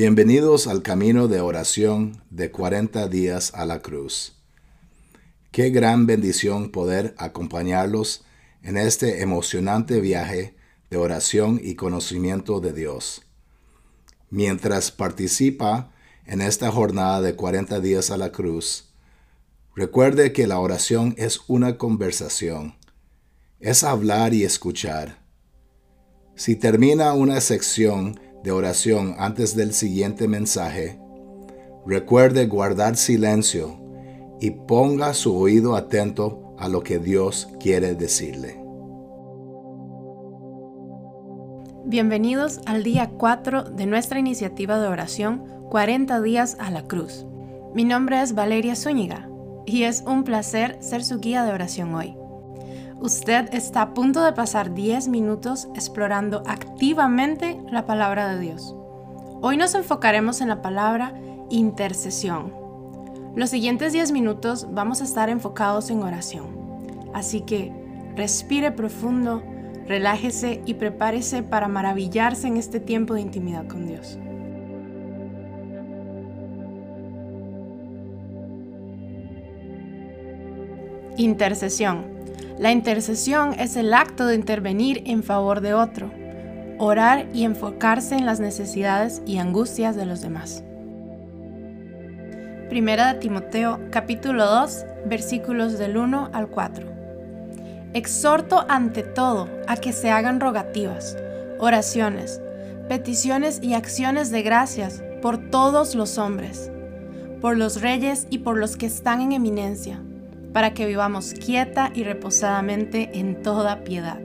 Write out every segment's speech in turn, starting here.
Bienvenidos al camino de oración de 40 días a la cruz. Qué gran bendición poder acompañarlos en este emocionante viaje de oración y conocimiento de Dios. Mientras participa en esta jornada de 40 días a la cruz, recuerde que la oración es una conversación, es hablar y escuchar. Si termina una sección de oración antes del siguiente mensaje, recuerde guardar silencio y ponga su oído atento a lo que Dios quiere decirle. Bienvenidos al día 4 de nuestra iniciativa de oración 40 días a la cruz. Mi nombre es Valeria Zúñiga y es un placer ser su guía de oración hoy. Usted está a punto de pasar 10 minutos explorando activamente la palabra de Dios. Hoy nos enfocaremos en la palabra intercesión. Los siguientes 10 minutos vamos a estar enfocados en oración. Así que respire profundo, relájese y prepárese para maravillarse en este tiempo de intimidad con Dios. Intercesión. La intercesión es el acto de intervenir en favor de otro, orar y enfocarse en las necesidades y angustias de los demás. Primera de Timoteo capítulo 2 versículos del 1 al 4. Exhorto ante todo a que se hagan rogativas, oraciones, peticiones y acciones de gracias por todos los hombres, por los reyes y por los que están en eminencia para que vivamos quieta y reposadamente en toda piedad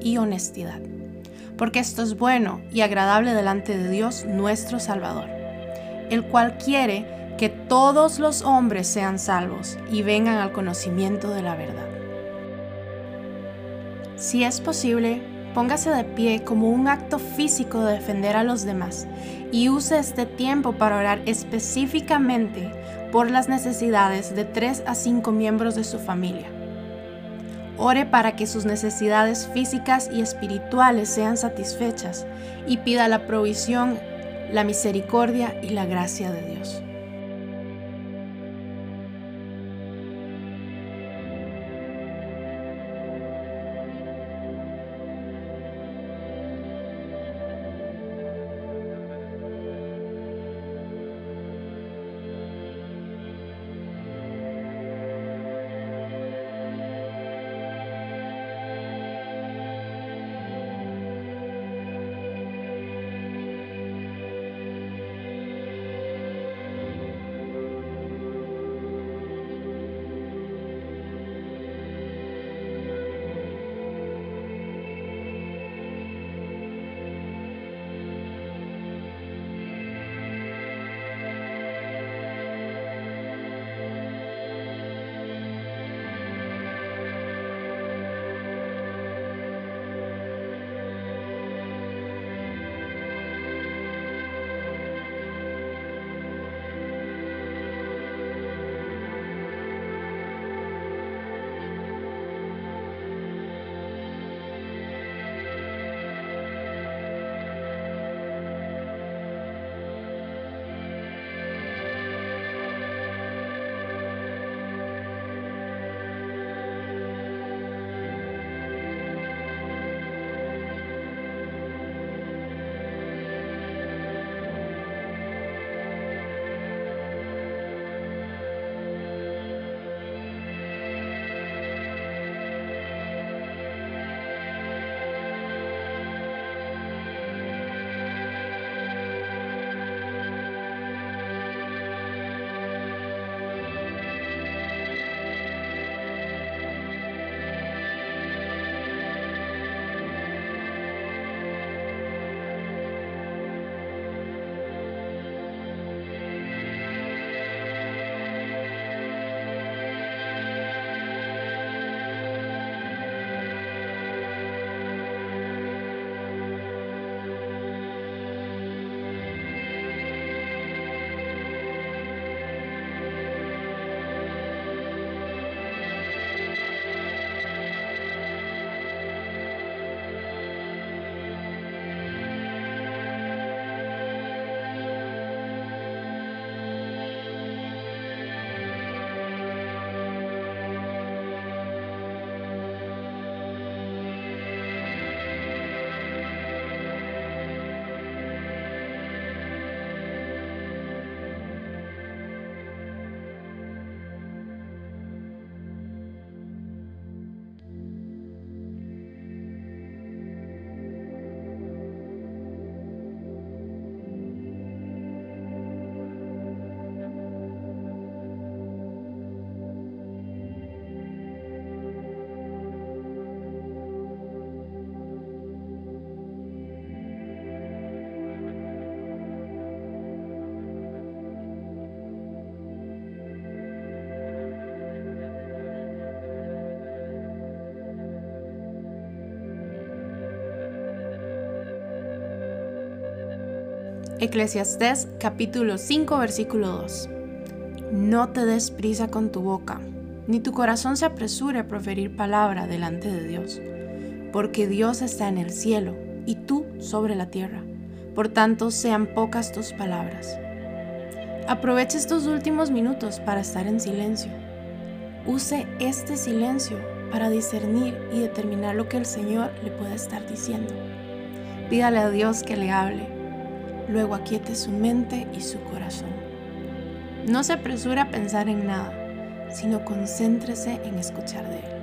y honestidad, porque esto es bueno y agradable delante de Dios nuestro Salvador, el cual quiere que todos los hombres sean salvos y vengan al conocimiento de la verdad. Si es posible, póngase de pie como un acto físico de defender a los demás y use este tiempo para orar específicamente por las necesidades de tres a cinco miembros de su familia. Ore para que sus necesidades físicas y espirituales sean satisfechas y pida la provisión, la misericordia y la gracia de Dios. Eclesiastés capítulo 5 versículo 2. No te des prisa con tu boca, ni tu corazón se apresure a proferir palabra delante de Dios, porque Dios está en el cielo y tú sobre la tierra. Por tanto, sean pocas tus palabras. Aproveche estos últimos minutos para estar en silencio. Use este silencio para discernir y determinar lo que el Señor le puede estar diciendo. Pídale a Dios que le hable. Luego aquiete su mente y su corazón. No se apresure a pensar en nada, sino concéntrese en escuchar de Él.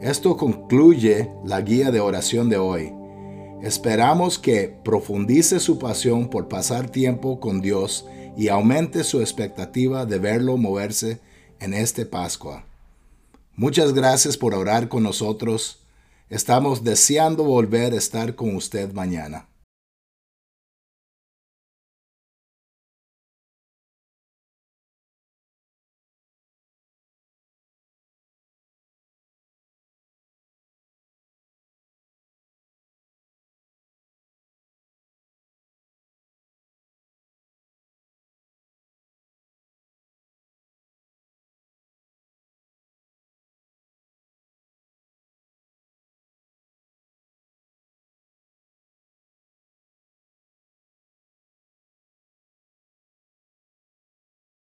Esto concluye la guía de oración de hoy. Esperamos que profundice su pasión por pasar tiempo con Dios y aumente su expectativa de verlo moverse en este Pascua. Muchas gracias por orar con nosotros. Estamos deseando volver a estar con usted mañana.